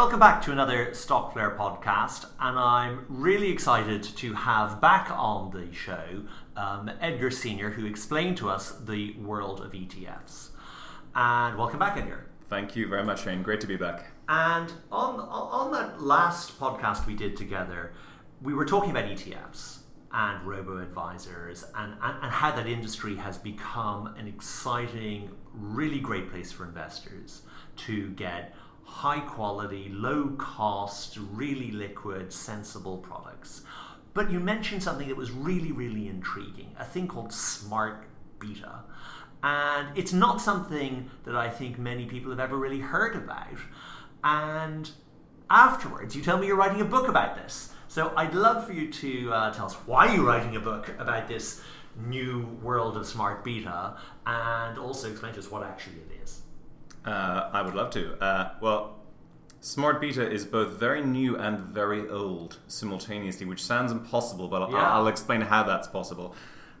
welcome back to another Stock Flare podcast, and I'm really excited to have back on the show um, Edgar Senior, who explained to us the world of ETFs. And welcome back, Edgar. Thank you very much, Shane. Great to be back. And on on that last podcast we did together, we were talking about ETFs and robo advisors and, and, and how that industry has become an exciting, really great place for investors to get high quality, low cost, really liquid, sensible products. But you mentioned something that was really, really intriguing a thing called smart beta. And it's not something that I think many people have ever really heard about. And afterwards, you tell me you're writing a book about this. So I'd love for you to uh, tell us why you're writing a book about this new world of smart beta and also explain to us what actually it is. Uh, I would love to. Uh, well, Smart Beta is both very new and very old simultaneously, which sounds impossible, but Yeah. I'll, I'll explain how that's possible.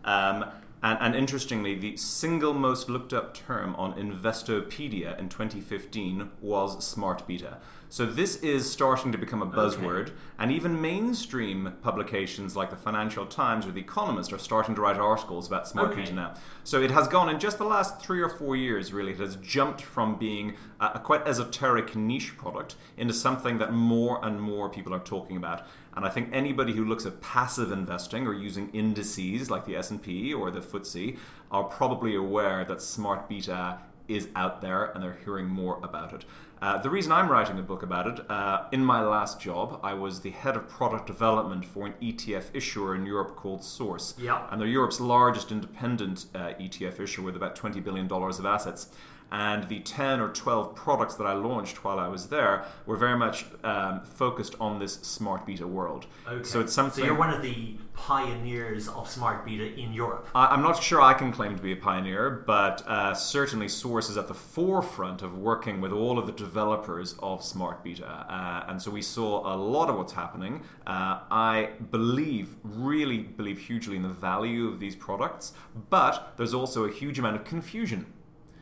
Um, and, and interestingly, the single most looked up term on Investopedia in 2015 was Smart Beta. So this is starting to become a buzzword, and even mainstream publications like the Financial Times or The Economist are starting to write articles about Smart Okay. Beta now. So it has gone in just the last three or four years, really, it has jumped from being a, a quite esoteric niche product into something that more and more people are talking about. And I think anybody who looks at passive investing or using indices like the S&P or the FTSE are probably aware that smart beta is out there and they're hearing more about it. Uh, the reason I'm writing a book about it, uh, in my last job, I was the head of product development for an ETF issuer in Europe called Source. Yeah. And they're Europe's largest independent uh, ETF issuer with about $20 billion of assets. And the 10 or 12 products that I launched while I was there were very much um, focused on this smart beta world. Okay. So it's something. So you're one of the pioneers of smart beta in Europe. I- I'm not sure I can claim to be a pioneer, but uh, certainly Source is at the forefront of working with all of the developers of Smart Beta. Uh, and so we saw a lot of what's happening. Uh, I believe, really believe hugely in the value of these products, but there's also a huge amount of confusion.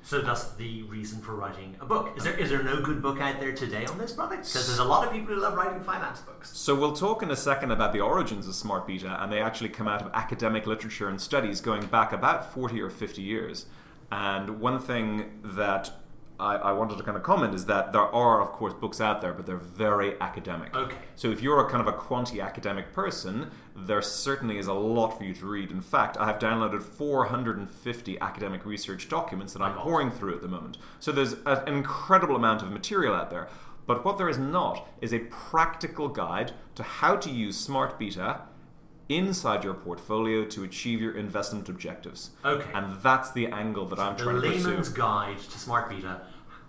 So that's the reason for writing a book. Is there is there no good book out there today on this product? Because there's a lot of people who love writing finance books. So we'll talk in a second about the origins of smart beta, and they actually come out of academic literature and studies going back about 40 or 50 years. And one thing that I, I wanted to kind of comment is that there are, of course, books out there, but they're very academic. Okay. So if you're a kind of a quanti academic person, there certainly is a lot for you to read. In fact, I have downloaded 450 academic research documents that I'm God. pouring through at the moment. So there's a- an incredible amount of material out there. But what there is not is a practical guide to how to use smart beta inside your portfolio to achieve your investment objectives. Okay. And that's the angle that I'm trying to pursue. The layman's guide to smart beta,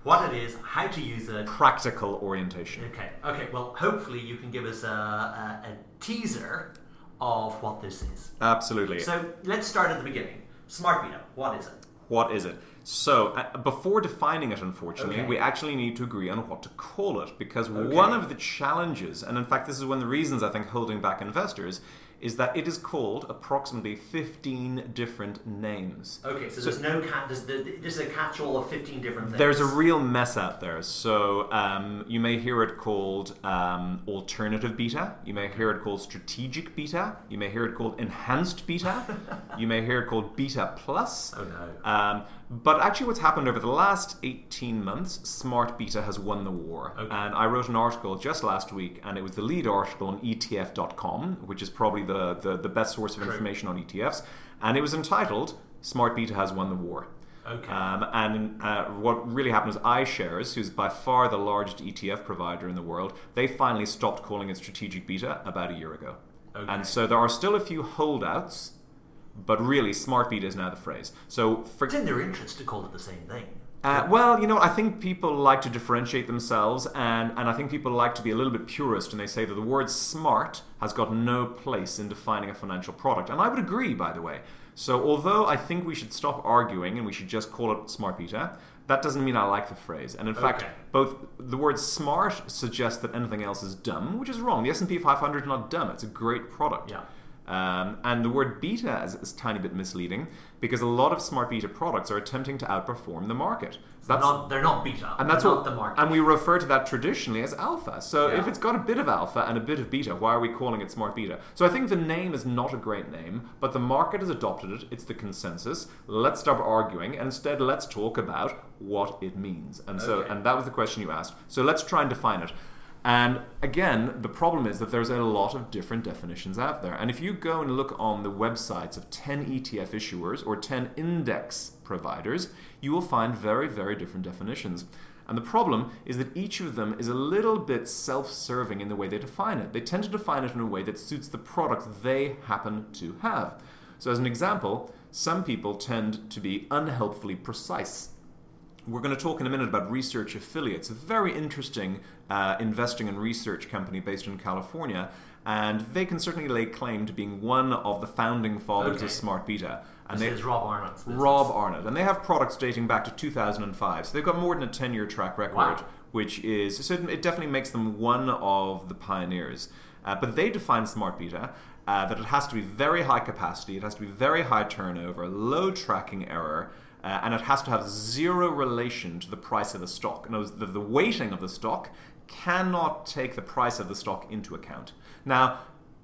what it is, how to use it. Practical orientation. Okay, okay. Well, hopefully you can give us a, a, a teaser of what this is. Absolutely. So let's start at the beginning. Smart beta, what is it? What is it? So, uh, before defining it, unfortunately, Okay. we actually need to agree on what to call it because Okay. one of the challenges, and in fact, this is one of the reasons I think holding back investors, is that it is called approximately 15 different names. Okay, so, there's no cat. There's, there- this is a catch-all of 15 different things. There's a real mess out there. So um, you may hear it called um, alternative beta. You may hear it called strategic beta. You may hear it called enhanced beta. you may hear it called beta plus. Oh no. Um, but actually, what's happened over the last 18 months, Smart Beta has won the war. Okay. And I wrote an article just last week, and it was the lead article on ETF.com, which is probably the, the, the best source of True. information on ETFs. And it was entitled Smart Beta Has Won the War. Okay. Um, and uh, what really happened was iShares, who's by far the largest ETF provider in the world, they finally stopped calling it strategic beta about a year ago. Okay. And so there are still a few holdouts, but really, smart beta is now the phrase. So for it's in their interest to call it the same thing. uh, well, you know, I think people like to differentiate themselves, and, and I think people like to be a little bit purist, and they say that the word smart has got no place in defining a financial product. And I would agree, by the way. So, although I think we should stop arguing and we should just call it smart beta, that doesn't mean I like the phrase. And in fact, both the word smart suggests that anything else is dumb, which is wrong. The S&P 500 is not dumb. It's a great product. Yeah. Um, and the word beta is, is a tiny bit misleading because a lot of smart beta products are attempting to outperform the market. They're not, they're not beta. and that's what not the market. And we refer to that traditionally as alpha. So Yeah. if it's got a bit of alpha and a bit of beta, why are we calling it smart beta? So I think the name is not a great name, but the market has adopted it. It's the consensus. Let's stop arguing and instead let's talk about what it means. And so Okay. and that was the question you asked. So let's try and define it. And again, the problem is that there's a lot of different definitions out there. And if you go and look on the websites of 10 ETF issuers or 10 index providers, you will find very, very different definitions. And the problem is that each of them is a little bit self serving in the way they define it. They tend to define it in a way that suits the product they happen to have. So, as an example, some people tend to be unhelpfully precise. We're going to talk in a minute about Research Affiliates, a very interesting uh, investing and research company based in California, and they can certainly lay claim to being one of the founding fathers Okay. of Smart Beta. And this they, is Rob Arnott's business. Rob Arnott, and they have products dating back to 2005, so they've got more than a 10-year track record, Wow. which is so it definitely makes them one of the pioneers. Uh, but they define smart beta uh, that it has to be very high capacity, it has to be very high turnover, low tracking error, uh, and it has to have zero relation to the price of the stock. In words, the, the weighting of the stock cannot take the price of the stock into account. Now,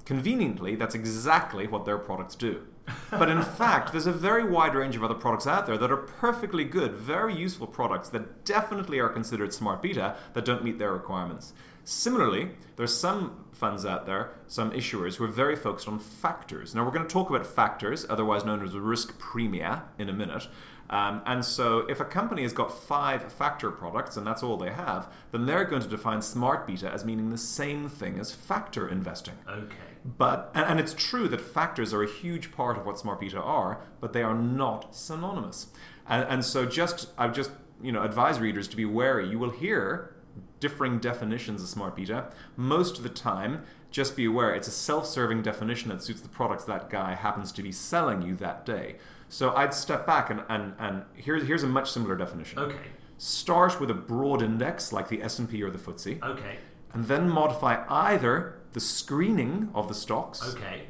conveniently, that's exactly what their products do. But in fact, there's a very wide range of other products out there that are perfectly good, very useful products that definitely are considered smart beta that don't meet their requirements. Similarly, there's some funds out there, some issuers who are very focused on factors. Now, we're going to talk about factors, otherwise known as risk premia, in a minute. Um, and so, if a company has got five factor products and that's all they have, then they're going to define smart beta as meaning the same thing as factor investing. Okay. But and, and it's true that factors are a huge part of what smart beta are, but they are not synonymous. And, and so just I just you know advise readers to be wary. You will hear differing definitions of smart beta. Most of the time, just be aware it's a self-serving definition that suits the products that guy happens to be selling you that day. So I'd step back and and, and here's here's a much similar definition. Okay. Start with a broad index like the S&P or the FTSE Okay. and then modify either the screening of the stocks Okay.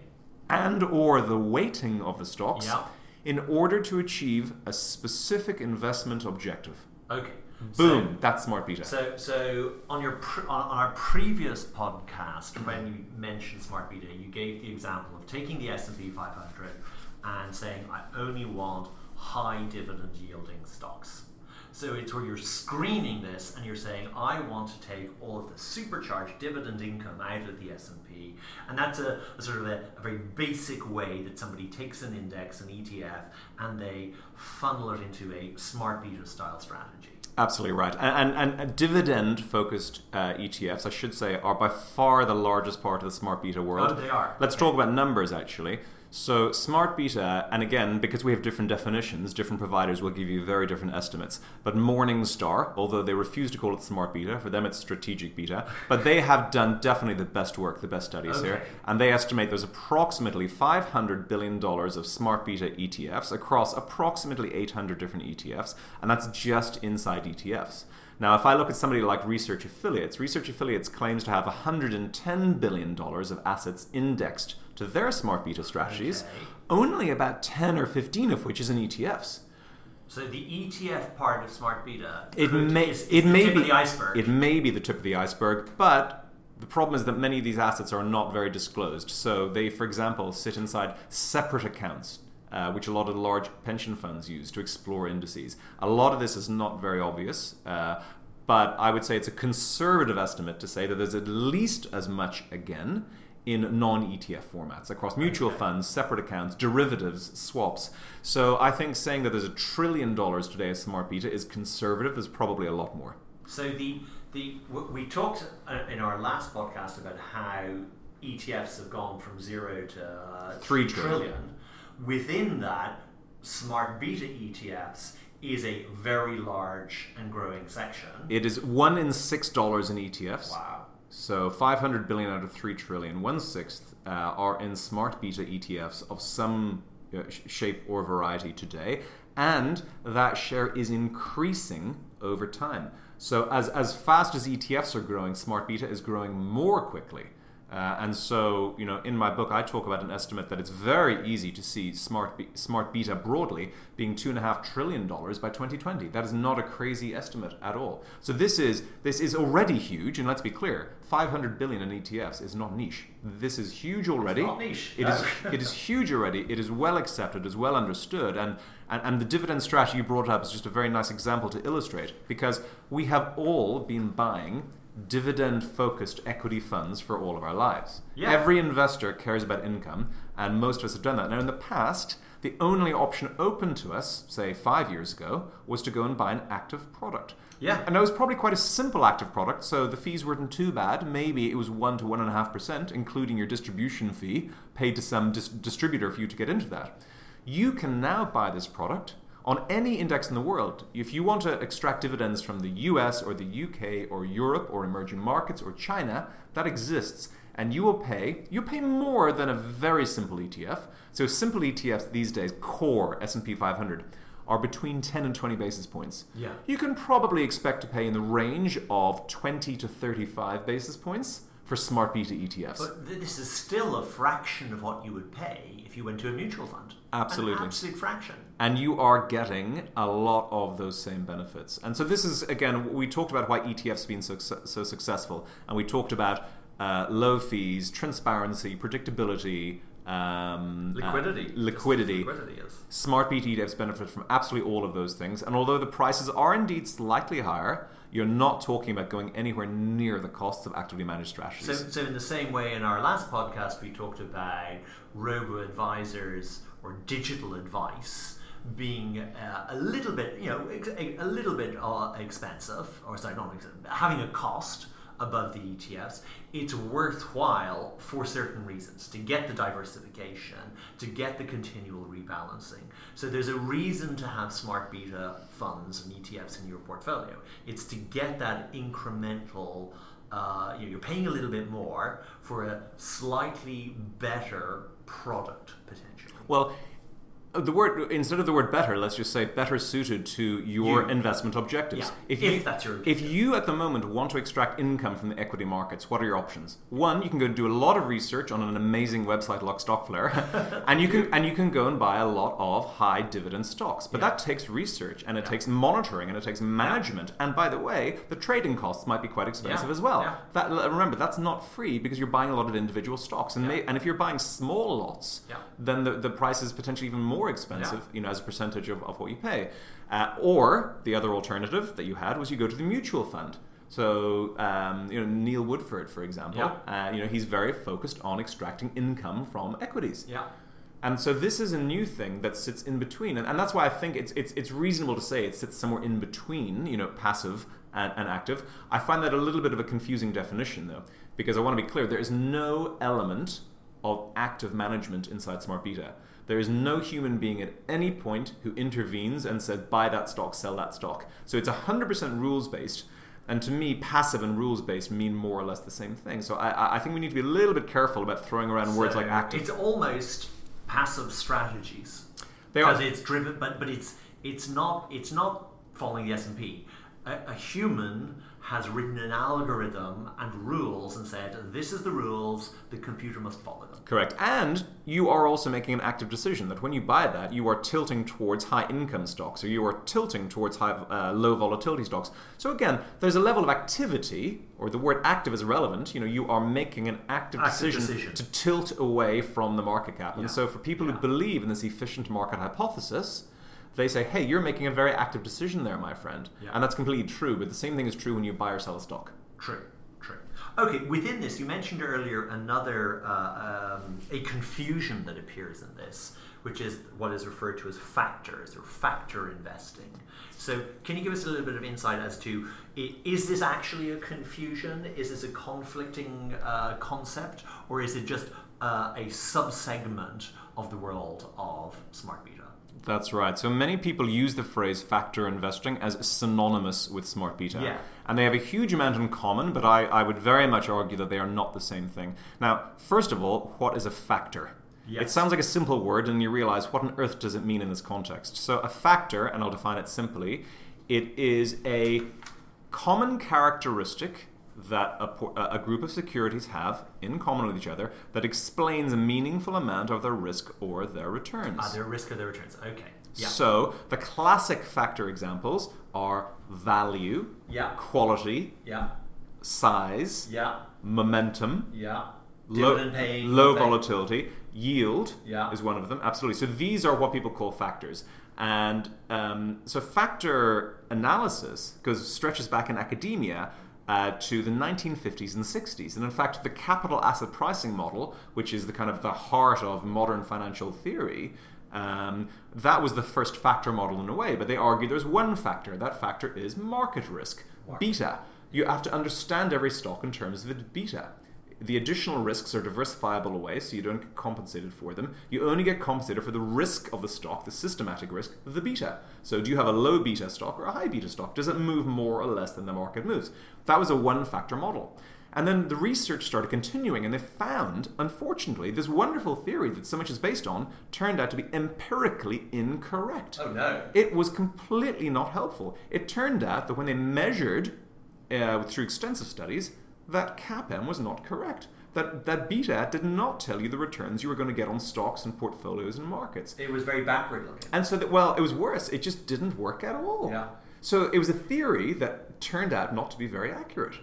and or the weighting of the stocks Yeah. in order to achieve a specific investment objective. Okay. Boom, that's smart beta. So, so on your pre- on our previous podcast, when you mentioned smart beta, you gave the example of taking the S and P 500 and saying, "I only want high dividend yielding stocks." So it's where you're screening this and you're saying, "I want to take all of the supercharged dividend income out of the S and P," and that's a, a sort of a, a very basic way that somebody takes an index, an ETF, and they funnel it into a smart beta style strategy. Absolutely right. And, and, and dividend focused uh, ETFs, I should say, are by far the largest part of the smart beta world. Oh, they are. Let's Okay. talk about numbers actually. So, smart beta, and again, because we have different definitions, different providers will give you very different estimates. But Morningstar, although they refuse to call it smart beta, for them it's strategic beta, but they have done definitely the best work, the best studies here. And they estimate there's approximately $500 billion of smart beta ETFs across approximately 800 different ETFs, and that's just inside ETFs. Now, if I look at somebody like Research Affiliates, Research Affiliates claims to have $110 billion of assets indexed to their smart beta strategies, Okay. only about 10 or 15 of which is in ETFs. So the ETF part of smart beta It could- may, is, is it the may tip be of the iceberg. It may be the tip of the iceberg, but the problem is that many of these assets are not very disclosed. So they, for example, sit inside separate accounts, uh, which a lot of the large pension funds use to explore indices. A lot of this is not very obvious. Uh, but I would say it's a conservative estimate to say that there's at least as much again in non ETF formats across mutual Okay. funds, separate accounts, derivatives, swaps. So I think saying that there's a trillion dollars today as smart beta is conservative. There's probably a lot more. So the the we talked uh, in our last podcast about how ETFs have gone from zero to uh, Three three trillion. trillion. Within that, smart beta ETFs is a very large and growing section. It is one in six dollars in ETFs. wow. So 500 billion out of 3 trillion, one sixth uh, are in smart beta ETFs of some uh, shape or variety today, and that share is increasing over time. So as as fast as ETFs are growing, smart beta is growing more quickly. Uh, and so, you know, in my book, I talk about an estimate that it's very easy to see smart be- smart beta broadly being two and a half trillion dollars by 2020. That is not a crazy estimate at all. So this is this is already huge, and let's be clear, 500 billion in ETFs is not niche. This is huge already. It's not niche. It is it is huge already. It is well accepted, is well understood, and, and and the dividend strategy you brought up is just a very nice example to illustrate because we have all been buying dividend focused equity funds for all of our lives. Yeah. Every investor cares about income, and most of us have done that. Now, in the past, the only option open to us, say five years ago, was to go and buy an active product. Yeah. And that was probably quite a simple active product, so the fees weren't too bad. Maybe it was 1 to 1.5%, including your distribution fee paid to some dis- distributor for you to get into that. You can now buy this product on any index in the world. If you want to extract dividends from the US or the UK or Europe or emerging markets or China, that exists. And you will pay, you pay more than a very simple ETF. So simple ETFs these days, core S&P 500, are between 10 and 20 basis points. Yeah. You can probably expect to pay in the range of 20 to 35 basis points for smart beta ETFs. But this is still a fraction of what you would pay if you went to a mutual fund. Absolutely. An absolute fraction. And you are getting a lot of those same benefits. And so this is again, we talked about why ETFs have been so, so successful, and we talked about uh, low fees, transparency, predictability, um, uh, Liquidity. liquidity. Just as liquidity is. Smart beta ETFs benefit from absolutely all of those things. And although the prices are indeed slightly higher, you're not talking about going anywhere near the costs of actively managed strategies. So, so in the same way, in our last podcast, we talked about robo advisors or digital advice being uh, a little bit, you know, ex- a, little bit uh, expensive, or sorry, not expensive, having a cost above the ETFs. It's worthwhile for certain reasons to get the diversification, to get the continual rebalancing. So there's a reason to have smart beta funds and ETFs in your portfolio. It's to get that incremental uh, you know, you're paying a little bit more for a slightly better product potentially. Well, the word instead of the word better, let's just say better suited to your You. investment objectives. Yeah, If if you that's your if you at the moment want to extract income from the equity markets, what are your options? One, you can go and do a lot of research on an amazing website like Stockflare, and you can and you can go and buy a lot of high dividend stocks. But Yeah. that takes research and it Yeah. takes monitoring and it takes management. And by the way, the trading costs might be quite expensive as well. That remember that's not free because you're buying a lot of individual stocks, and may, and if you're buying small lots, then the, the price is potentially even more expensive, Yeah. you know, as a percentage of, of what you pay. Uh, or the other alternative that you had was you go to the mutual fund. So, um, you know, Neil Woodford, for example, uh, you know, he's very focused on extracting income from equities. Yeah. And so this is a new thing that sits in between, and, and that's why I think it's, it's it's reasonable to say it sits somewhere in between, you know, passive and, and active. I find that a little bit of a confusing definition, though, because I want to be clear: there is no element of active management inside Smart Beta. There is no human being at any point who intervenes and says, "Buy that stock, sell that stock." So it's hundred percent rules based. And to me, passive and rules based mean more or less the same thing. So I, I- think we need to be a little bit careful about throwing around words like active. It's almost passive strategies. They are. because it's driven, but but it's it's not it's not following the S and P. A, a human has written an algorithm and rules and said this is the rules. The computer must follow them. Correct. And you are also making an active decision that when you buy that, you are tilting towards high income stocks or you are tilting towards high, uh, low volatility stocks. So again, there's a level of activity, or the word active is relevant. You know, you are making an active, Active decision, decision. to tilt away from the market cap. And Yeah. so for people Yeah. who believe in this efficient market hypothesis, they say, hey, you're making a very active decision there, my friend. Yeah. And that's completely true, but the same thing is true when you buy or sell a stock. True, true. Okay, within this, you mentioned earlier another uh, um, a confusion that appears in this, which is what is referred to as factors or factor investing. So, can you give us a little bit of insight as to is this actually a confusion? Is this a conflicting uh, concept, or is it just uh, a subsegment of the world of smart beta? That's right. So many people use the phrase factor investing as synonymous with smart beta. Yeah. And they have a huge amount in common, but I, I would very much argue that they are not the same thing. Now, first of all, what is a factor? Yes. It sounds like a simple word, and you realize what on earth does it mean in this context? So, a factor, and I'll define it simply, it is a common characteristic that a, por- a group of securities have in common with each other that explains a meaningful amount of their risk or their returns. Ah, their risk or their returns. Okay. Yeah. So the classic factor examples are value, Yeah. quality, Yeah. size, Yeah. momentum, Yeah. low, paying. low volatility, yield Yeah. is one of them. Absolutely. So these are what people call factors. And um, so factor analysis goes stretches back in academia uh, to the 1950s and 60s. And in fact, the capital asset pricing model, which is the kind of the heart of modern financial theory, um, that was the first factor model in a way. But they argue there's one factor. That factor is market risk, beta. You have to understand every stock in terms of its beta the additional risks are diversifiable away, so you don't get compensated for them. You only get compensated for the risk of the stock, the systematic risk, the beta. So, do you have a low beta stock or a high beta stock? Does it move more or less than the market moves? That was a one factor model. And then the research started continuing, and they found, unfortunately, this wonderful theory that so much is based on turned out to be empirically incorrect. Oh no. It was completely not helpful. It turned out that when they measured uh, through extensive studies, that CAPM was not correct. That, that beta did not tell you the returns you were going to get on stocks and portfolios and markets. It was very backward looking. And so that, well, it was worse. It just didn't work at all. Yeah. So it was a theory that turned out not to be very accurate.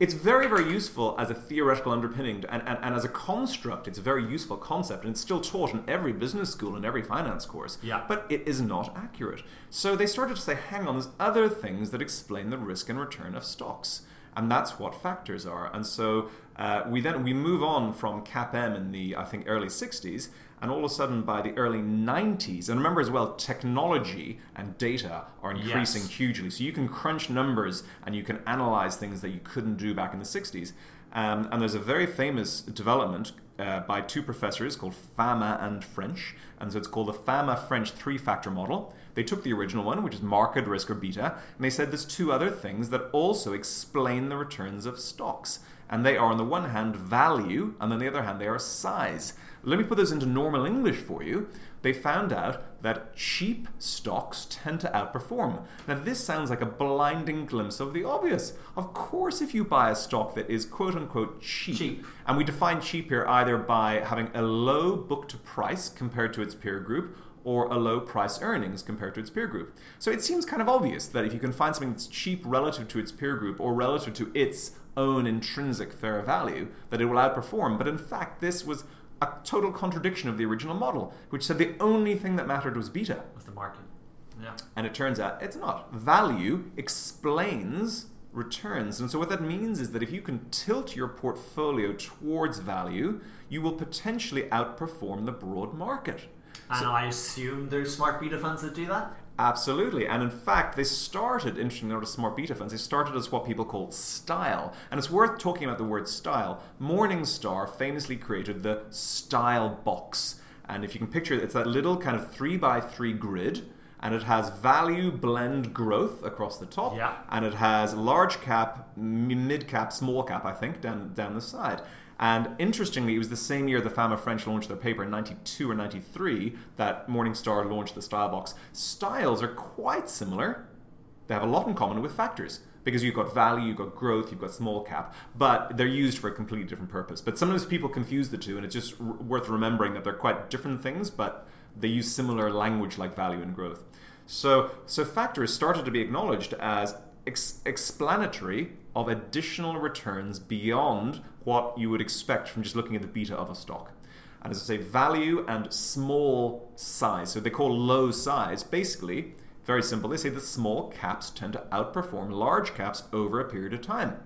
It's very, very useful as a theoretical underpinning and, and, and as a construct. It's a very useful concept, and it's still taught in every business school and every finance course. Yeah. But it is not accurate. So they started to say, hang on, there's other things that explain the risk and return of stocks. And that's what factors are. And so uh, we then we move on from CAPM in the I think early 60s, and all of a sudden by the early 90s, and remember as well, technology and data are increasing Yes. hugely. So you can crunch numbers and you can analyze things that you couldn't do back in the 60s. Um, and there's a very famous development uh, by two professors called Fama and French. And so it's called the Fama French three factor model. They took the original one, which is market risk or beta, and they said there's two other things that also explain the returns of stocks. And they are, on the one hand, value, and on the other hand, they are size. Let me put those into normal English for you. They found out that cheap stocks tend to outperform. Now, this sounds like a blinding glimpse of the obvious. Of course, if you buy a stock that is quote unquote cheap, Cheap. and we define cheap here either by having a low book to price compared to its peer group or a low price earnings compared to its peer group. So it seems kind of obvious that if you can find something that's cheap relative to its peer group or relative to its own intrinsic fair value, that it will outperform. But in fact, this was a total contradiction of the original model, which said the only thing that mattered was beta. Was the market? Yeah. And it turns out it's not. Value explains returns. And so what that means is that if you can tilt your portfolio towards value, you will potentially outperform the broad market. And I assume there's smart beta funds that do that. Absolutely. And in fact, they started, interestingly enough, smart beta funds, they started as what people called style. And it's worth talking about the word style. Morningstar famously created the style box. And if you can picture it, it's that little kind of three by three grid. And it has value blend growth across the top. Yeah. And it has large cap, mid cap, small cap, I think, down, down the side. And interestingly, it was the same year the Fama French launched their paper in 92 or 93 that Morningstar launched the Style Box. Styles are quite similar. They have a lot in common with factors because you've got value, you've got growth, you've got small cap, but they're used for a completely different purpose. But sometimes people confuse the two, and it's just r- worth remembering that they're quite different things, but they use similar language like value and growth. So, so factors started to be acknowledged as ex- explanatory of additional returns beyond what you would expect from just looking at the beta of a stock. And as I say, value and small size. So they call low size basically very simple. They say that small caps tend to outperform large caps over a period of time.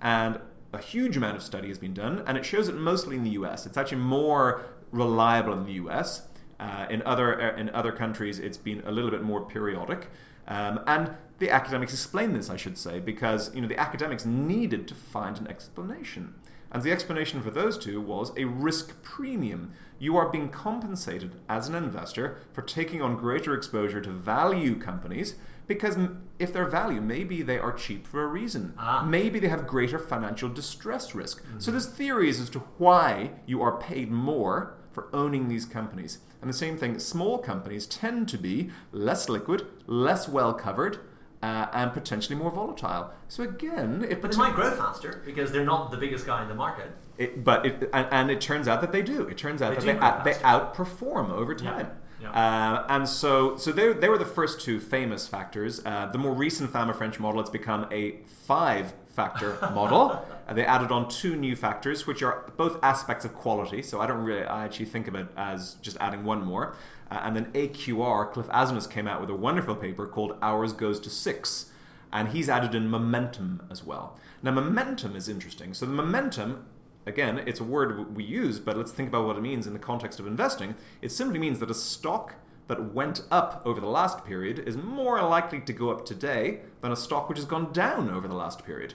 And a huge amount of study has been done, and it shows it mostly in the US. It's actually more reliable in the US. Uh, in other uh, in other countries, it's been a little bit more periodic. Um, and the academics explain this, I should say, because you know the academics needed to find an explanation. And the explanation for those two was a risk premium. You are being compensated as an investor for taking on greater exposure to value companies because if they're value, maybe they are cheap for a reason. Ah. Maybe they have greater financial distress risk. So there's theories as to why you are paid more for owning these companies. And the same thing, small companies tend to be less liquid, less well covered, uh, and potentially more volatile. So again, it But they might grow faster because they're not the biggest guy in the market. It, but it, and, and it turns out that they do. It turns out They that they, they outperform over time. Yeah. Uh, and so, so they, they were the first two famous factors. Uh, the more recent Fama French model, it's become a five-factor model. Uh, they added on two new factors, which are both aspects of quality. So I don't really, I actually think of it as just adding one more. Uh, and then AQR, Cliff Asness came out with a wonderful paper called Ours Goes to Six, and he's added in momentum as well. Now, momentum is interesting. So the momentum again, it's a word we use, but let's think about what it means in the context of investing. It simply means that a stock that went up over the last period is more likely to go up today than a stock which has gone down over the last period.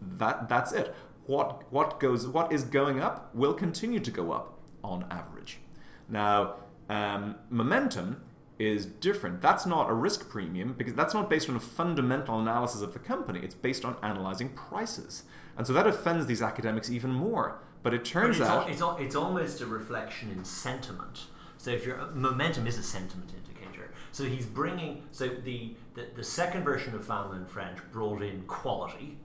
That that's it. What what goes what is going up will continue to go up on average. Now, um, momentum is different. That's not a risk premium because that's not based on a fundamental analysis of the company. It's based on analyzing prices, and so that offends these academics even more. But it But turns it's, al- out it's, al- it's almost a reflection in sentiment. So if your momentum is a sentiment indicator. So he's bringing. So the the, the second version of Fama in French brought in quality,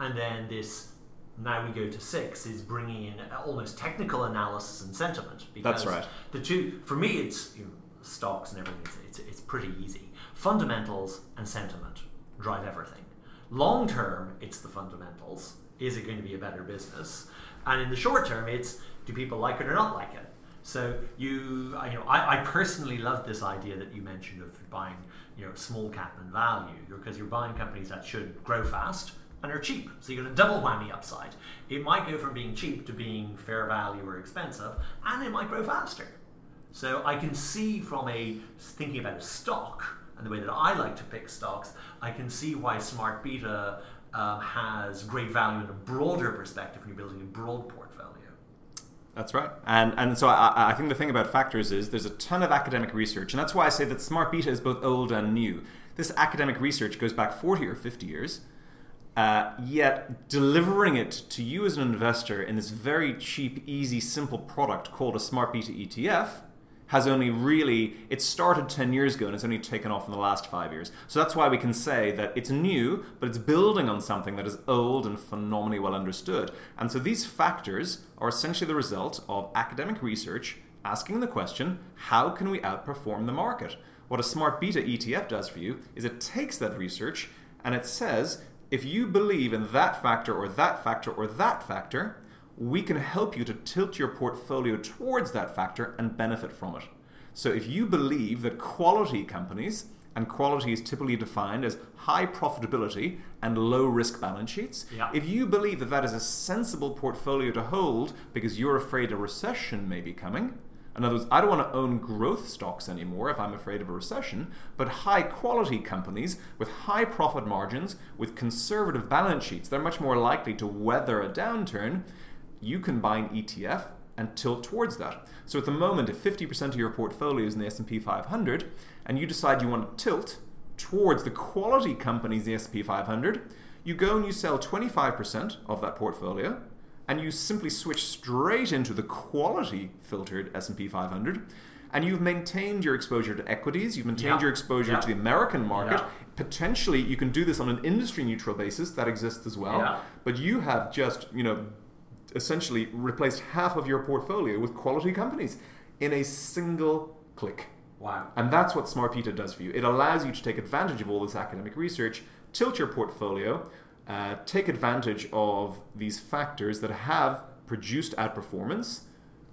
and then this. Now we go to six is bringing in almost technical analysis and sentiment. Because That's right. The two for me, it's you know, stocks and everything. It's, it's it's pretty easy. Fundamentals and sentiment drive everything. Long term, it's the fundamentals. Is it going to be a better business? And in the short term, it's do people like it or not like it? So you, I- you know, I, I personally love this idea that you mentioned of buying, you know, small cap and value because you're buying companies that should grow fast and are cheap. So you get a double whammy upside. It might go from being cheap to being fair value or expensive, and it might grow faster. So I can see from a thinking about a stock and the way that I like to pick stocks, I can see why Smart Beta um, has great value in a broader perspective when you're building a broad portfolio. That's right. And and so I, I think the thing about factors is there's a ton of academic research, and that's why I say that smart beta is both old and new. This academic research goes back 40 or 50 years, uh, yet delivering it to you as an investor in this very cheap, easy, simple product called a smart beta ETF has only really it started 10 years ago and it's only taken off in the last five years. So that's why we can say that it's new but it's building on something that is old and phenomenally well understood. And so these factors are essentially the result of academic research asking the question how can we outperform the market? What a smart beta etf does for you is it takes that research and it says if you believe in that factor or that factor or that factor we can help you to tilt your portfolio towards that factor and benefit from it. So if you believe that quality companies, and quality is typically defined as high profitability and low risk balance sheets, Yeah. if you believe that that is a sensible portfolio to hold because you're afraid a recession may be coming, in other words, I don't want to own growth stocks anymore if I'm afraid of a recession, but high quality companies with high profit margins, with conservative balance sheets, they're much more likely to weather a downturn. You can buy an ETF and tilt towards that. So at the moment, if 50% of your portfolio is in the S&P 500 and you decide you want to tilt towards the quality companies in the S&P 500, you go and you sell 25% of that portfolio and you simply switch straight into the quality filtered S&P 500 and you've maintained your exposure to equities, you've maintained Yeah. your exposure Yeah. to the American market. Yeah. Potentially you can do this on an industry neutral basis that exists as well. But you have just, you know, essentially replaced half of your portfolio with quality companies in a single click. Wow. And that's what Smart Beta does for you. It allows you to take advantage of all this academic research, tilt your portfolio, uh, take advantage of these factors that have produced outperformance.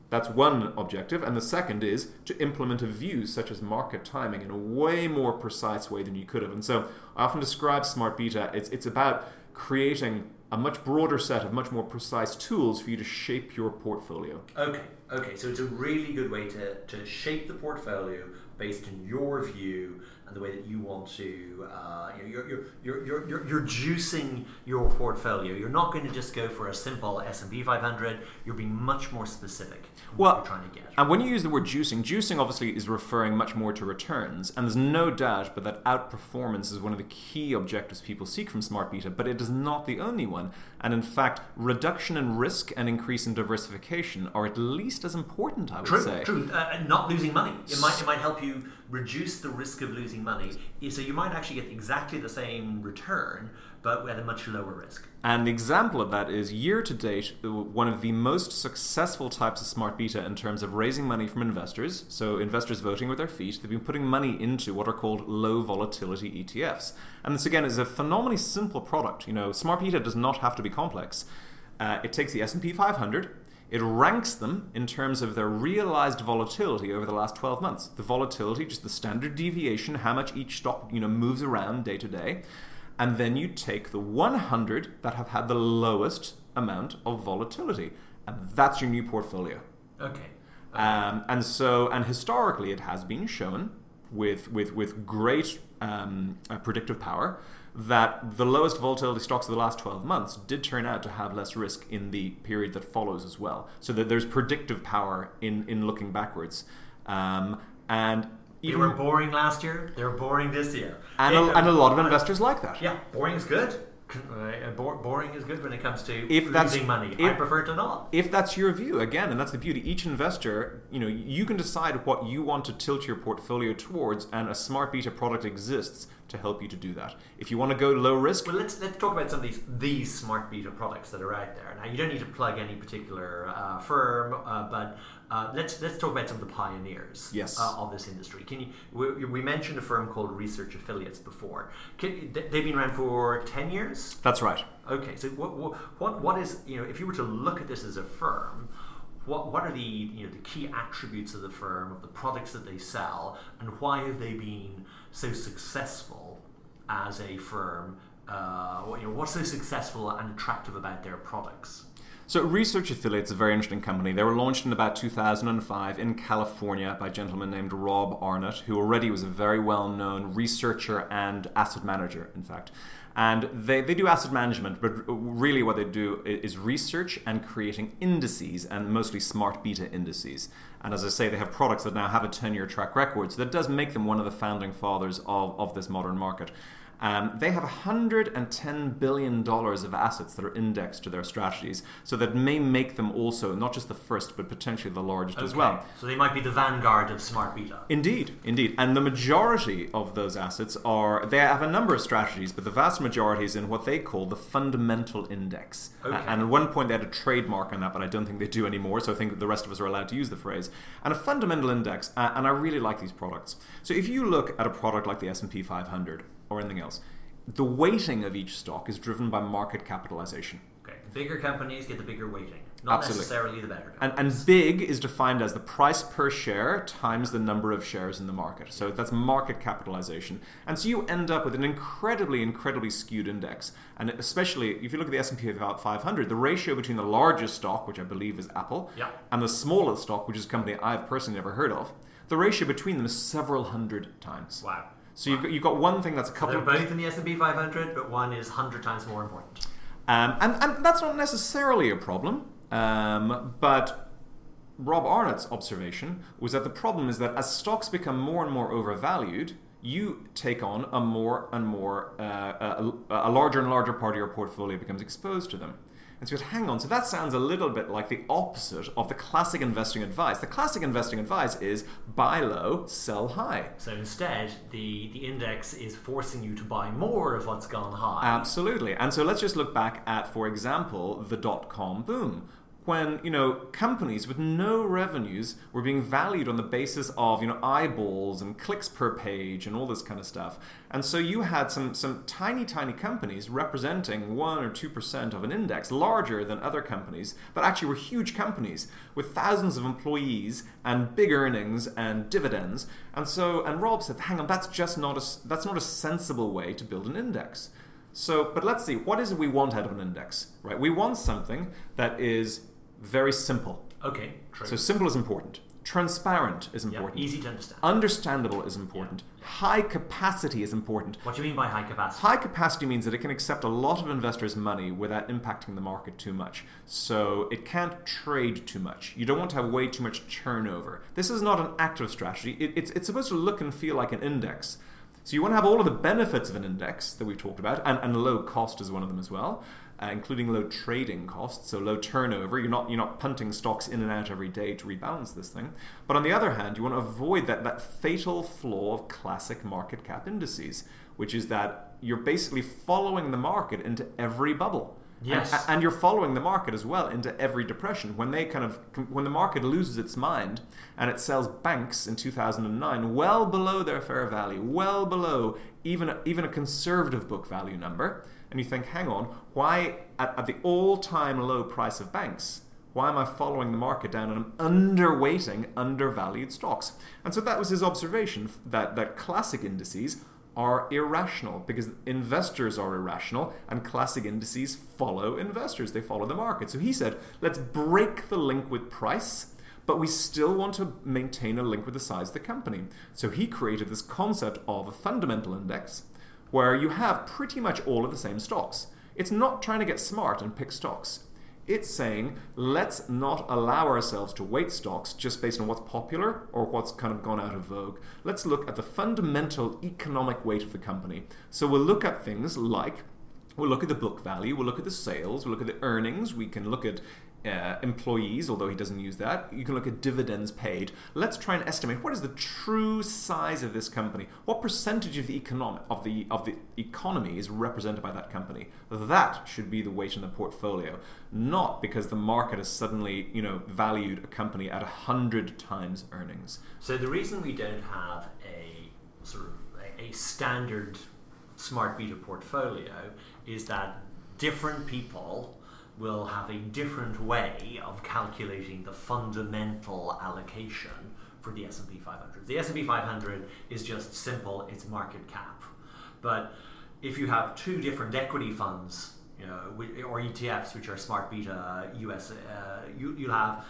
That's one objective. And the second is to implement a view such as market timing in a way more precise way than you could have. And so I often describe Smart Beta, it's, it's about creating a much broader set of much more precise tools for you to shape your portfolio. Okay, okay. So it's a really good way to, to shape the portfolio based on your view and the way that you want to. Uh, you know, you're, you're, you're, you're, you're, you're juicing your portfolio. You're not going to just go for a simple S and P 500. You're being much more specific. Well, what you're trying to get. And when you use the word juicing, juicing obviously is referring much more to returns. And there's no doubt but that outperformance is one of the key objectives people seek from Smart Beta, but it is not the only one. And in fact, reduction in risk and increase in diversification are at least as important, I would True, say. true. Uh, not losing money. It might, it might help you reduce the risk of losing money. So you might actually get exactly the same return, but we at a much lower risk. And the example of that is year to date, one of the most successful types of smart beta in terms of raising money from investors. So, investors voting with their feet, they've been putting money into what are called low volatility ETFs. And this, again, is a phenomenally simple product. You know, smart beta does not have to be complex. Uh, it takes the S&P 500, it ranks them in terms of their realized volatility over the last 12 months. The volatility, just the standard deviation, how much each stock you know moves around day to day and then you take the 100 that have had the lowest amount of volatility, and that's your new portfolio. Okay. Um, and so, and historically, it has been shown with with with great um, uh, predictive power that the lowest volatility stocks of the last 12 months did turn out to have less risk in the period that follows as well. So that there's predictive power in in looking backwards. Um, and they were boring last year. They're boring this year. And, a, and a lot of investors like that. Yeah, boring is good. Uh, boring is good when it comes to if losing money. If, I prefer to not. If that's your view, again, and that's the beauty. Each investor, you know, you can decide what you want to tilt your portfolio towards, and a smart beta product exists to help you to do that. If you want to go low risk, well, let's let's talk about some of these these smart beta products that are out there. Now, you don't need to plug any particular uh, firm, uh, but uh, let's let's talk about some of the pioneers yes. uh, of this industry. Can you? We, we, mentioned a firm called Research Affiliates before. Can, they've been around for ten years. That's right. Okay, so what, what what is you know if you were to look at this as a firm, what what are the you know the key attributes of the firm of the products that they sell, and why have they been so successful as a firm? Uh, you know, what's so successful and attractive about their products? So, Research Affiliates is a very interesting company. They were launched in about 2005 in California by a gentleman named Rob Arnott, who already was a very well known researcher and asset manager, in fact. And they, they do asset management, but really what they do is research and creating indices, and mostly smart beta indices. And as I say, they have products that now have a 10 year track record, so that does make them one of the founding fathers of, of this modern market. Um, they have $110 billion of assets that are indexed to their strategies, so that may make them also not just the first, but potentially the largest okay. as well. So they might be the vanguard of smart beta. Indeed, indeed. And the majority of those assets are, they have a number of strategies, but the vast majority is in what they call the fundamental index. Okay. and at one point they had a trademark on that, but I don't think they do anymore, so I think the rest of us are allowed to use the phrase. And a fundamental index, uh, and I really like these products. So if you look at a product like the S&P 500, or anything else. The weighting of each stock is driven by market capitalization. Okay, The bigger companies get the bigger weighting, not Absolutely. necessarily the better. And, and big is defined as the price per share times the number of shares in the market. So that's market capitalization. And so you end up with an incredibly, incredibly skewed index. And especially if you look at the S&P 500, the ratio between the largest stock, which I believe is Apple, yeah. and the smallest stock, which is a company I've personally never heard of, the ratio between them is several hundred times. Wow. So you've got, you've got one thing that's a couple. They're both in the S and P 500, but one is hundred times more important. Um, and and that's not necessarily a problem. Um, but Rob Arnott's observation was that the problem is that as stocks become more and more overvalued, you take on a more and more uh, a, a larger and larger part of your portfolio becomes exposed to them. And so hang on, so that sounds a little bit like the opposite of the classic investing advice. The classic investing advice is buy low, sell high. So instead, the, the index is forcing you to buy more of what's gone high. Absolutely. And so let's just look back at, for example, the dot com boom when you know companies with no revenues were being valued on the basis of you know eyeballs and clicks per page and all this kind of stuff. And so you had some some tiny tiny companies representing 1 or 2% of an index larger than other companies but actually were huge companies with thousands of employees and big earnings and dividends. And so and Rob said hang on that's just not a that's not a sensible way to build an index. So, but let's see, what is it we want out of an index, right? We want something that is very simple. Okay, true. So simple is important. Transparent is important. Yeah, easy to understand. Understandable is important. Yeah. High capacity is important. What do you mean by high capacity? High capacity means that it can accept a lot of investors' money without impacting the market too much. So it can't trade too much. You don't want to have way too much turnover. This is not an active strategy. It, it's, it's supposed to look and feel like an index. So you want to have all of the benefits of an index that we've talked about, and, and low cost is one of them as well. Uh, including low trading costs, so low turnover. You're not you're not punting stocks in and out every day to rebalance this thing. But on the other hand, you want to avoid that that fatal flaw of classic market cap indices, which is that you're basically following the market into every bubble. Yes. And, and, you're following the market as well into every depression. When they kind of when the market loses its mind and it sells banks in 2009 well below their fair value, well below even a, even a conservative book value number, and you think, hang on, why at, at the all-time low price of banks? Why am I following the market down and I'm underweighting undervalued stocks? And so that was his observation that, that classic indices are irrational because investors are irrational and classic indices follow investors. They follow the market. So he said, let's break the link with price, but we still want to maintain a link with the size of the company. So he created this concept of a fundamental index where you have pretty much all of the same stocks. It's not trying to get smart and pick stocks. It's saying, let's not allow ourselves to weight stocks just based on what's popular or what's kind of gone out of vogue. Let's look at the fundamental economic weight of the company. So we'll look at things like We'll look at the book value, we'll look at the sales, we'll look at the earnings, we can look at uh, employees, although he doesn't use that. You can look at dividends paid. Let's try and estimate what is the true size of this company. What percentage of the economic of the of the economy is represented by that company? That should be the weight in the portfolio, not because the market has suddenly you know valued a company at hundred times earnings. So the reason we don't have a sort of a standard smart beta portfolio is that different people will have a different way of calculating the fundamental allocation for the S&P 500. The S&P 500 is just simple, it's market cap. But if you have two different equity funds, you know, or ETFs, which are smart beta US, uh, you, you'll have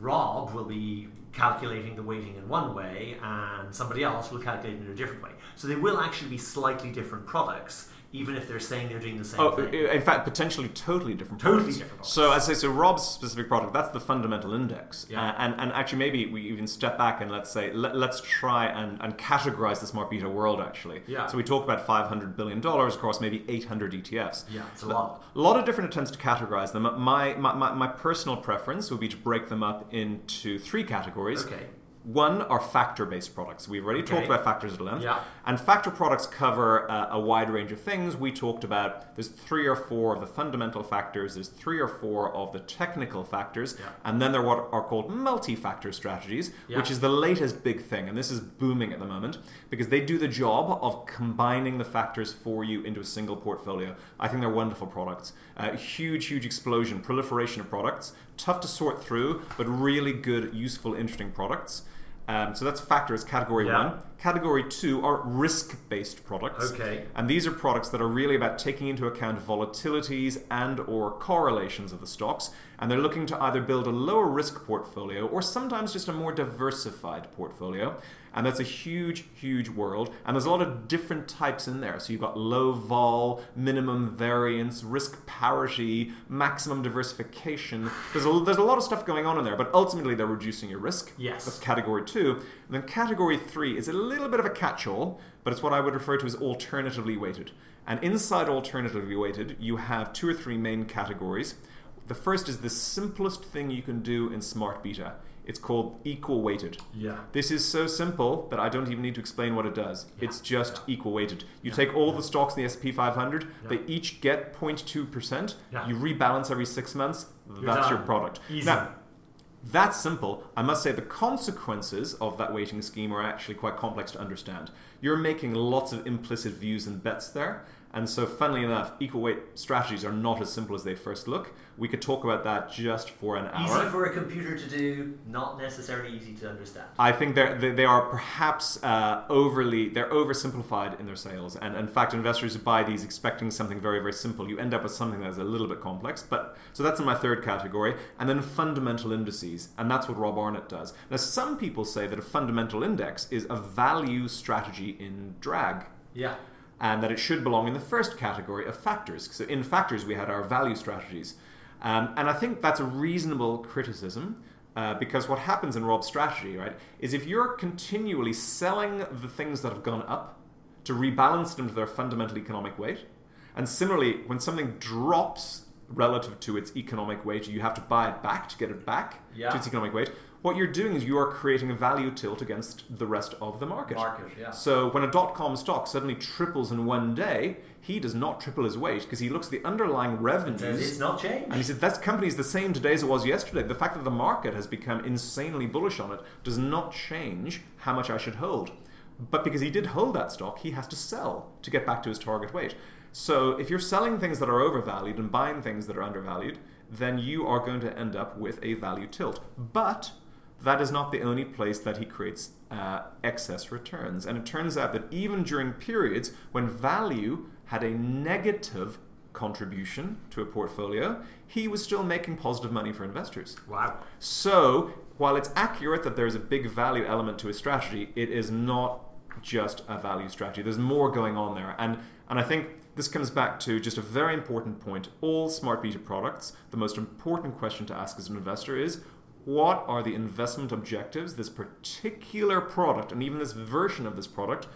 Rob will be calculating the weighting in one way and somebody else will calculate it in a different way. So they will actually be slightly different products even if they're saying they're doing the same oh, thing. in fact, potentially totally different totally products. different products. So, as I say, so Rob's specific product, that's the fundamental index. Yeah. Uh, and, and actually, maybe we even step back and let's say, let, us try and, and categorize the smart beta world, actually. Yeah. So, we talk about $500 billion across maybe 800 ETFs. Yeah, it's a lot. A lot of different attempts to categorize them. My, my, my, my personal preference would be to break them up into three categories. Okay. One are factor based products. We've already Okay. talked about factors at length. Yeah. And factor products cover uh, a wide range of things. We talked about there's three or four of the fundamental factors, there's three or four of the technical factors, Yeah. and then there are what are called multi factor strategies, Yeah. which is the latest big thing. And this is booming at the moment because they do the job of combining the factors for you into a single portfolio. I think they're wonderful products. Uh, huge, huge explosion, proliferation of products, tough to sort through, but really good, useful, interesting products. Um, so that's factors category Yeah. one. Category two are risk based products. Okay. And these are products that are really about taking into account volatilities and or correlations of the stocks and they're looking to either build a lower risk portfolio or sometimes just a more diversified portfolio. And that's a huge, huge world. And there's a lot of different types in there. So you've got low vol, minimum variance, risk parity, maximum diversification. There's a, there's a lot of stuff going on in there, but ultimately they're reducing your risk. Yes. That's category two. And then category three is a little bit of a catch all, but it's what I would refer to as alternatively weighted. And inside alternatively weighted, you have two or three main categories. The first is the simplest thing you can do in Smart Beta. It's called equal weighted. Yeah. This is so simple that I don't even need to explain what it does. Yeah. It's just Yeah. equal weighted. You Yeah. take all the stocks in the S&P 500, Yeah. they each get 0.2%. Yeah. You rebalance every 6 months, You're that's your product. Easy. Now, that's simple. I must say the consequences of that weighting scheme are actually quite complex to understand. You're making lots of implicit views and bets there. And so, funnily enough, equal weight strategies are not as simple as they first look. We could talk about that just for an hour. Easy for a computer to do, not necessarily easy to understand. I think they're, they, they are perhaps uh, overly, they're oversimplified in their sales. And in fact, investors who buy these expecting something very, very simple, you end up with something that is a little bit complex. But So that's in my third category. And then fundamental indices. And that's what Rob Arnott does. Now, some people say that a fundamental index is a value strategy in drag Yeah. And that it should belong in the first category of factors. So in factors, we had our value strategies. Um, and I think that's a reasonable criticism uh, because what happens in Rob's strategy, right, is if you're continually selling the things that have gone up to rebalance them to their fundamental economic weight, and similarly, when something drops relative to its economic weight. You have to buy it back to get it back Yeah. to its economic weight. What you're doing is you are creating a value tilt against the rest of the market. Market, yeah. So when a dot com stock suddenly triples in one day, he does not triple his weight because he looks at the underlying revenues. It's not changed. And he said, that company is the same today as it was yesterday. The fact that the market has become insanely bullish on it does not change how much I should hold. But because he did hold that stock, he has to sell to get back to his target weight. So if you're selling things that are overvalued and buying things that are undervalued, then you are going to end up with a value tilt. But that is not the only place that he creates uh, excess returns. And it turns out that even during periods when value had a negative contribution to a portfolio, he was still making positive money for investors. wow. So, while it's accurate that there's a big value element to a strategy, it is not just a value strategy. There's more going on there. And, and I think this comes back to just a very important point. All smart beta products, the most important question to ask as an investor is what are the investment objectives this particular product and even this version of this product,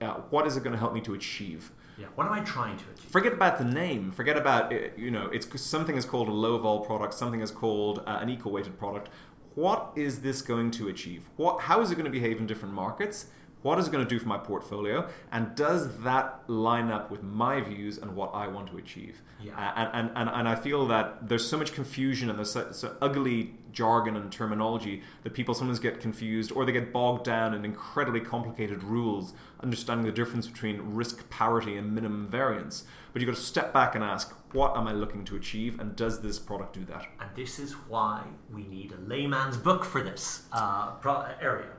uh, what is it going to help me to achieve? Yeah. What am I trying to achieve? Forget about the name. Forget about uh, you know. It's something is called a low vol product. Something is called uh, an equal weighted product. What is this going to achieve? What? How is it going to behave in different markets? What is it going to do for my portfolio? And does that line up with my views and what I want to achieve? Yeah. Uh, and, and, and, and I feel that there's so much confusion and there's so, so ugly jargon and terminology that people sometimes get confused or they get bogged down in incredibly complicated rules, understanding the difference between risk parity and minimum variance. But you've got to step back and ask, what am I looking to achieve and does this product do that? And this is why we need a layman's book for this uh, area.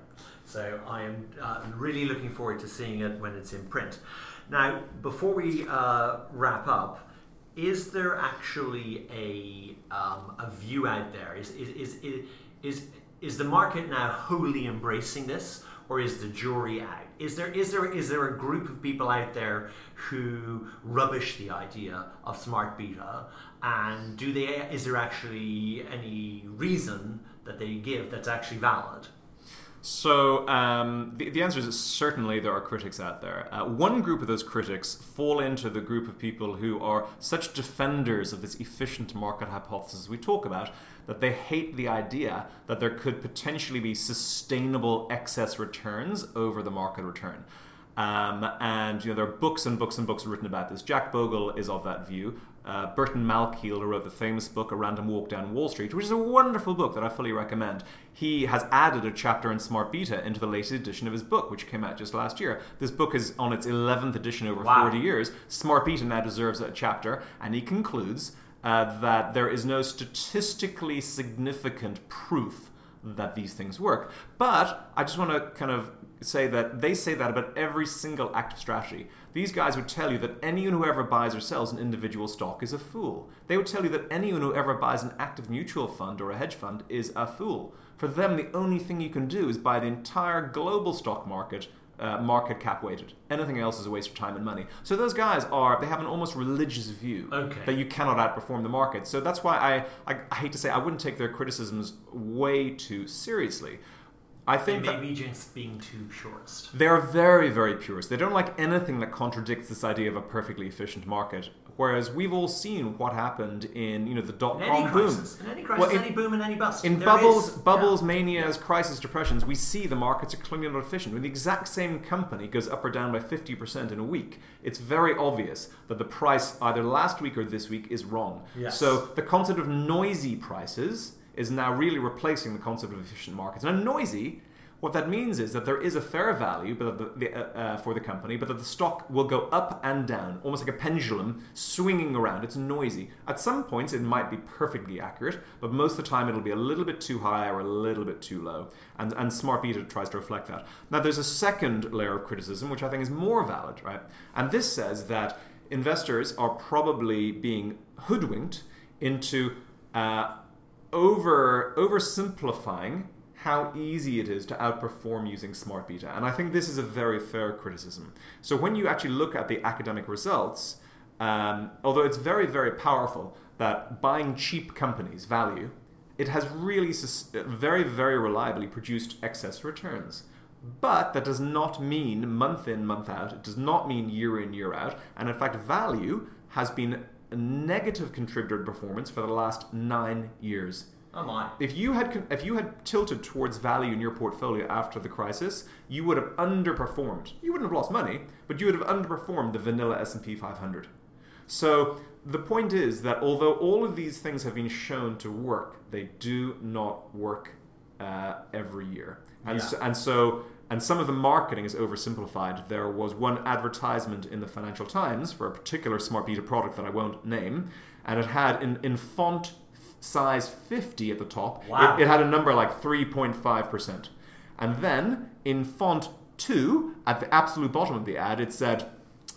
So I am uh, really looking forward to seeing it when it's in print. Now, before we uh, wrap up, is there actually a, um, a view out there? Is, is, is, is, is, the market now wholly embracing this? Or is the jury out? Is there is there is there a group of people out there who rubbish the idea of smart beta? And do they is there actually any reason that they give that's actually valid? So um, the, the answer is certainly there are critics out there. Uh, one group of those critics fall into the group of people who are such defenders of this efficient market hypothesis we talk about that they hate the idea that there could potentially be sustainable excess returns over the market return. Um, and you know there are books and books and books written about this. Jack Bogle is of that view. Uh, Burton Malkiel, who wrote the famous book A Random Walk Down Wall Street, which is a wonderful book that I fully recommend. He has added a chapter in Smart Beta into the latest edition of his book, which came out just last year. This book is on its 11th edition over Wow. 40 years. Smart Beta now deserves a chapter, and he concludes uh, that there is no statistically significant proof that these things work. But I just want to kind of say that they say that about every single active strategy. These guys would tell you that anyone who ever buys or sells an individual stock is a fool. They would tell you that anyone who ever buys an active mutual fund or a hedge fund is a fool. For them, the only thing you can do is buy the entire global stock market uh, market cap weighted. Anything else is a waste of time and money. So those guys are they have an almost religious view Okay. that you cannot outperform the market. So that's why I, I I hate to say I wouldn't take their criticisms way too seriously. I They think may that be just being too purist. they're very, very purist. They don't like anything that contradicts this idea of a perfectly efficient market. Whereas we've all seen what happened in you know the dot com boom. in any crisis, Well, in- any boom, and any bust. In There bubbles, is- bubbles, yeah. manias, crisis, depressions, we see the markets are clearly not efficient. When the exact same company goes up or down by 50% in a week, it's very obvious that the price either last week or this week is wrong. Yes. So the concept of noisy prices is now really replacing the concept of efficient markets. Now, noisy, what that means is that there is a fair value but the, the, uh, uh, for the company, but that the stock will go up and down, almost like a pendulum swinging around. It's noisy. At some points, it might be perfectly accurate, but most of the time, it'll be a little bit too high or a little bit too low. And, and Smart Beta tries to reflect that. Now, there's a second layer of criticism, which I think is more valid, right? And this says that investors are probably being hoodwinked into uh, over oversimplifying how easy it is to outperform using smart beta and i think this is a very fair criticism so when you actually look at the academic results um, although it's very very powerful that buying cheap companies value it has really sus- very very reliably produced excess returns but that does not mean month in month out it does not mean year in year out and in fact value has been a negative contributor to performance for the last nine years. My. If you had if you had tilted towards value in your portfolio after the crisis, you would have underperformed. You wouldn't have lost money, but you would have underperformed the vanilla S&P 500. So the point is that although all of these things have been shown to work, they do not work uh, every year. And, Yeah. so, and so and some of the marketing is oversimplified. There was one advertisement in the Financial Times for a particular smart beta product that I won't name, and it had in, in font size 50 at the top, Wow. it, it had a number like 3.5%. And then in font 2, at the absolute bottom of the ad, it said,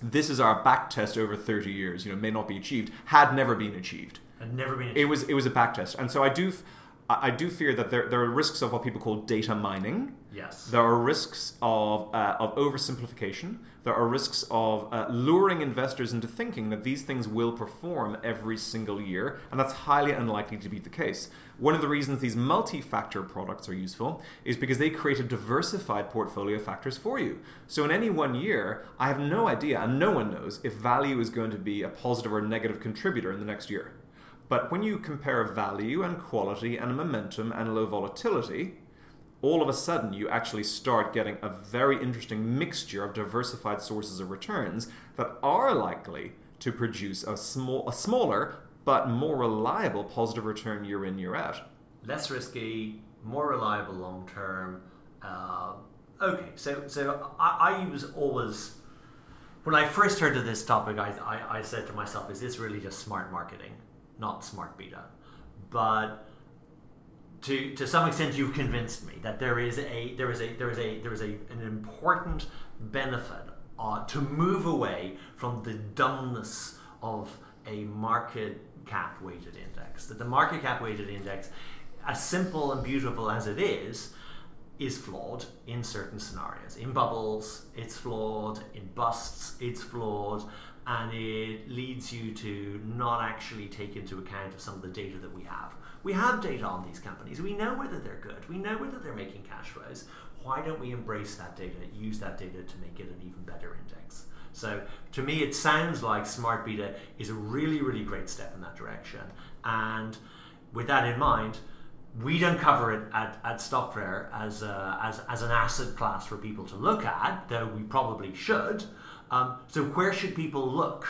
This is our back test over 30 years, you know, may not be achieved, had never been achieved. I've never been. It was it was a back test, and so I do f- I I do fear that there, there are risks of what people call data mining. yes. There are risks of uh, of oversimplification. There are risks of uh, luring investors into thinking that these things will perform every single year, and that's highly unlikely to be the case. One of the reasons these multi-factor products are useful is because they create a diversified portfolio of factors for you. So in any one year, I have no idea, and no one knows if value is going to be a positive or negative contributor in the next year. But when you compare value and quality and momentum and low volatility, all of a sudden you actually start getting a very interesting mixture of diversified sources of returns that are likely to produce a small a smaller but more reliable positive return year in year out. less risky, more reliable long term. Uh, okay, so so I, I was always when I first heard of this topic, I, I I said to myself, "Is this really just smart marketing, not smart beta?" But to to some extent, you've convinced me that there is a there is a there is a there is a an important benefit uh, to move away from the dumbness of a market cap weighted index. That the market cap weighted index, as simple and beautiful as it is, is flawed in certain scenarios. In bubbles, it's flawed. In busts, it's flawed. And it leads you to not actually take into account of some of the data that we have. We have data on these companies. We know whether they're good. We know whether they're making cash flows. Why don't we embrace that data, use that data to make it an even better index? So to me, it sounds like Smart Beta is a really, really great step in that direction. And with that in mind, we don't cover it at, at Stockfair as, a, as, as an asset class for people to look at, though we probably should. Um, so where should people look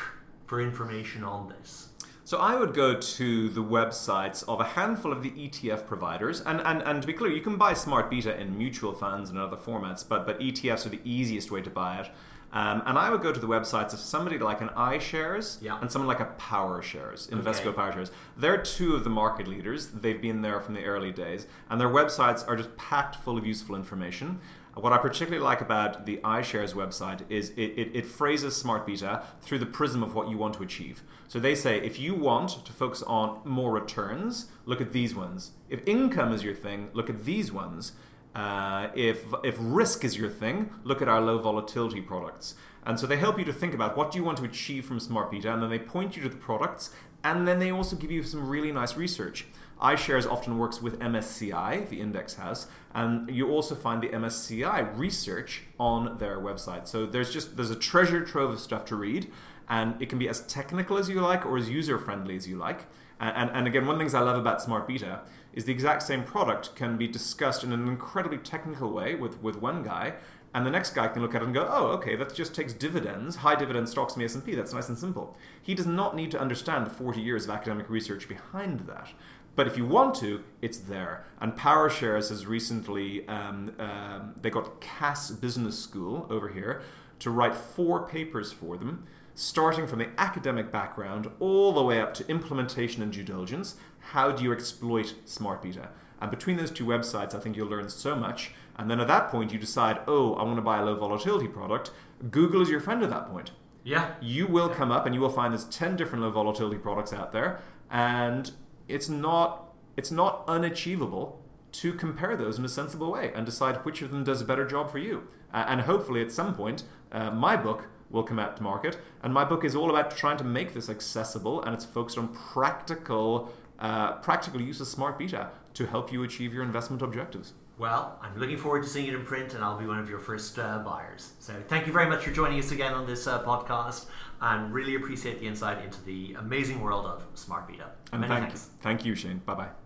for information on this? So I would go to the websites of a handful of the ETF providers, and, and, and to be clear, you can buy Smart Beta in mutual funds and other formats, but, but ETFs are the easiest way to buy it. Um, and I would go to the websites of somebody like an iShares Yeah. and someone like a Power Shares, Invesco Okay. Power Shares. They're two of the market leaders. They've been there from the early days, and their websites are just packed full of useful information. What I particularly like about the iShares website is it, it, it phrases smart beta through the prism of what you want to achieve. So they say if you want to focus on more returns, look at these ones. If income is your thing, look at these ones. Uh, if if risk is your thing, look at our low volatility products. And so they help you to think about what do you want to achieve from Smart Beta, and then they point you to the products, and then they also give you some really nice research. iShares often works with MSCI, the index house, and you also find the MSCI research on their website. So there's just there's a treasure trove of stuff to read, and it can be as technical as you like or as user friendly as you like. And, and, again, one of the things I love about Smart Beta is the exact same product can be discussed in an incredibly technical way with, with one guy, and the next guy can look at it and go, oh, okay, that just takes dividends, high dividend stocks in the S&P. That's nice and simple. He does not need to understand the 40 years of academic research behind that. But if you want to, it's there. And PowerShares has recently, um, um, they got Cass Business School over here to write four papers for them, starting from the academic background all the way up to implementation and due diligence. How do you exploit Smart Beta? And between those two websites, I think you'll learn so much. And then at that point, you decide, oh, I want to buy a low volatility product. Google is your friend at that point Yeah. you will come up and you will find there's 10 different low volatility products out there and it's not it's not unachievable to compare those in a sensible way and decide which of them does a better job for you. Uh, and hopefully at some point uh, my book will come out to market. And my book is all about trying to make this accessible and it's focused on practical uh, practical use of smart beta to help you achieve your investment objectives Well, I'm looking forward to seeing it in print, and I'll be one of your first uh, buyers. So, thank you very much for joining us again on this uh, podcast, and really appreciate the insight into the amazing world of smart beta. And Many thank, thanks. thank you, Shane. Bye bye.